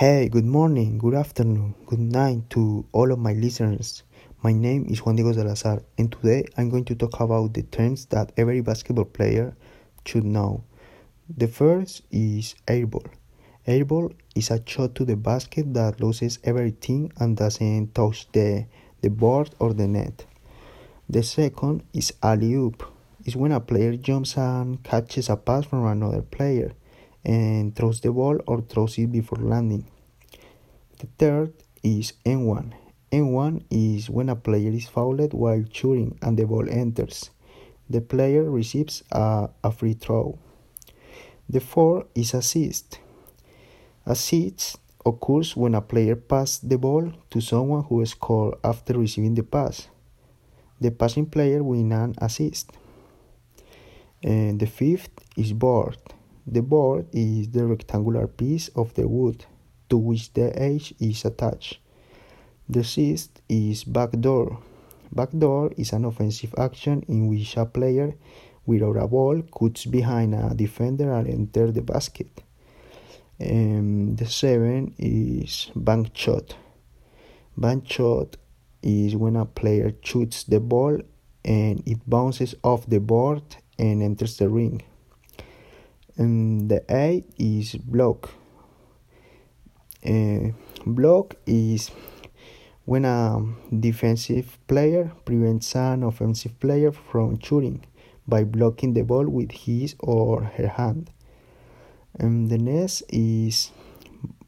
Hey, good morning, good afternoon, good night to all of my listeners. My name is Juan Diego Salazar, and today I'm going to talk about the terms that every basketball player should know. The first is airball. Airball is a shot to the basket that loses everything and doesn't touch the, the board or the net. The second is alley oop. It's when a player jumps and catches a pass from another player and throws the ball or throws it before landing. The third is and-one. and-one is when a player is fouled while shooting and the ball enters. The player receives a, a free throw. The fourth is assist. Assist occurs when a player passes the ball to someone who scores after receiving the pass. The passing player wins an assist. And the fifth is board. The board is the rectangular piece of the wood to which the edge is attached. The sixth is backdoor. Backdoor is an offensive action in which a player without a ball cuts behind a defender and enters the basket. And the seventh is bank shot. Bank shot is when a player shoots the ball and it bounces off the board and enters the ring. And the eight is block. Uh, block is when a defensive player prevents an offensive player from shooting by blocking the ball with his or her hand. And the next is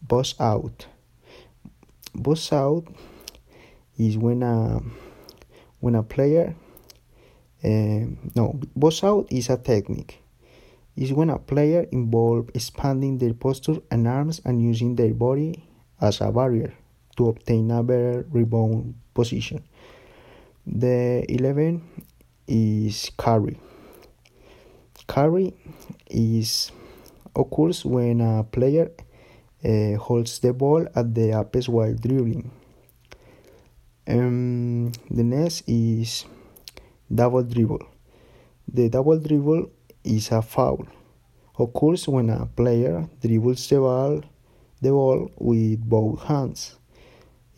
box out. Box out is when a when a player uh, no box out is a technique is when a player involves expanding their posture and arms and using their body as a barrier to obtain a better rebound position. The 11 is carry. Carry is occurs when a player uh, holds the ball at the apex while dribbling. Um, the next is double dribble. The double dribble is a foul. Occurs when a player dribbles the ball, the ball with both hands.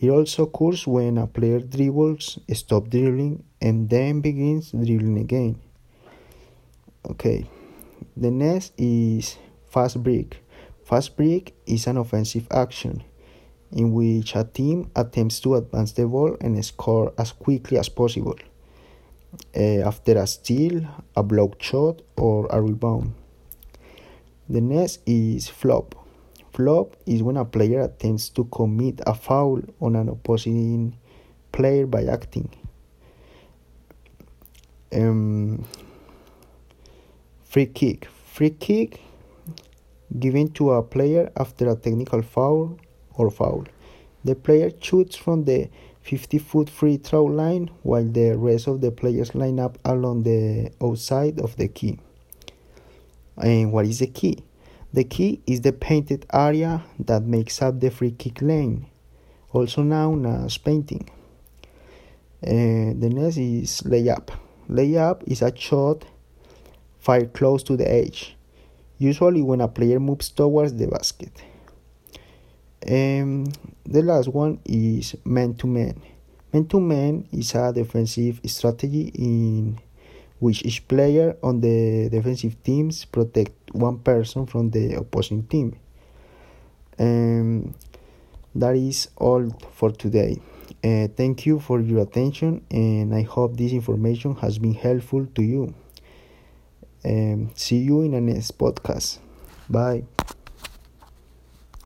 It also occurs when a player dribbles, stops dribbling, and then begins dribbling again. Okay, the next is fast break. Fast break is an offensive action in which a team attempts to advance the ball and score as quickly as possible uh, after a steal, a block shot, or a rebound. The next is flop. Flop is when a player attempts to commit a foul on an opposing player by acting. Um, free kick. Free kick given to a player after a technical foul or foul. The player shoots from the 50 foot free throw line while the rest of the players line up along the outside of the key. And what is the key? The key is the painted area that makes up the free kick lane, also known as painting. And the next is layup. Layup is a shot fired close to the edge, usually when a player moves towards the basket. Um, the last one is man to man. Man to man is a defensive strategy in which each player on the defensive teams protect one person from the opposing team. Um, that is all for today. Uh, thank you for your attention, and I hope this information has been helpful to you. Um, see you in the next podcast. Bye.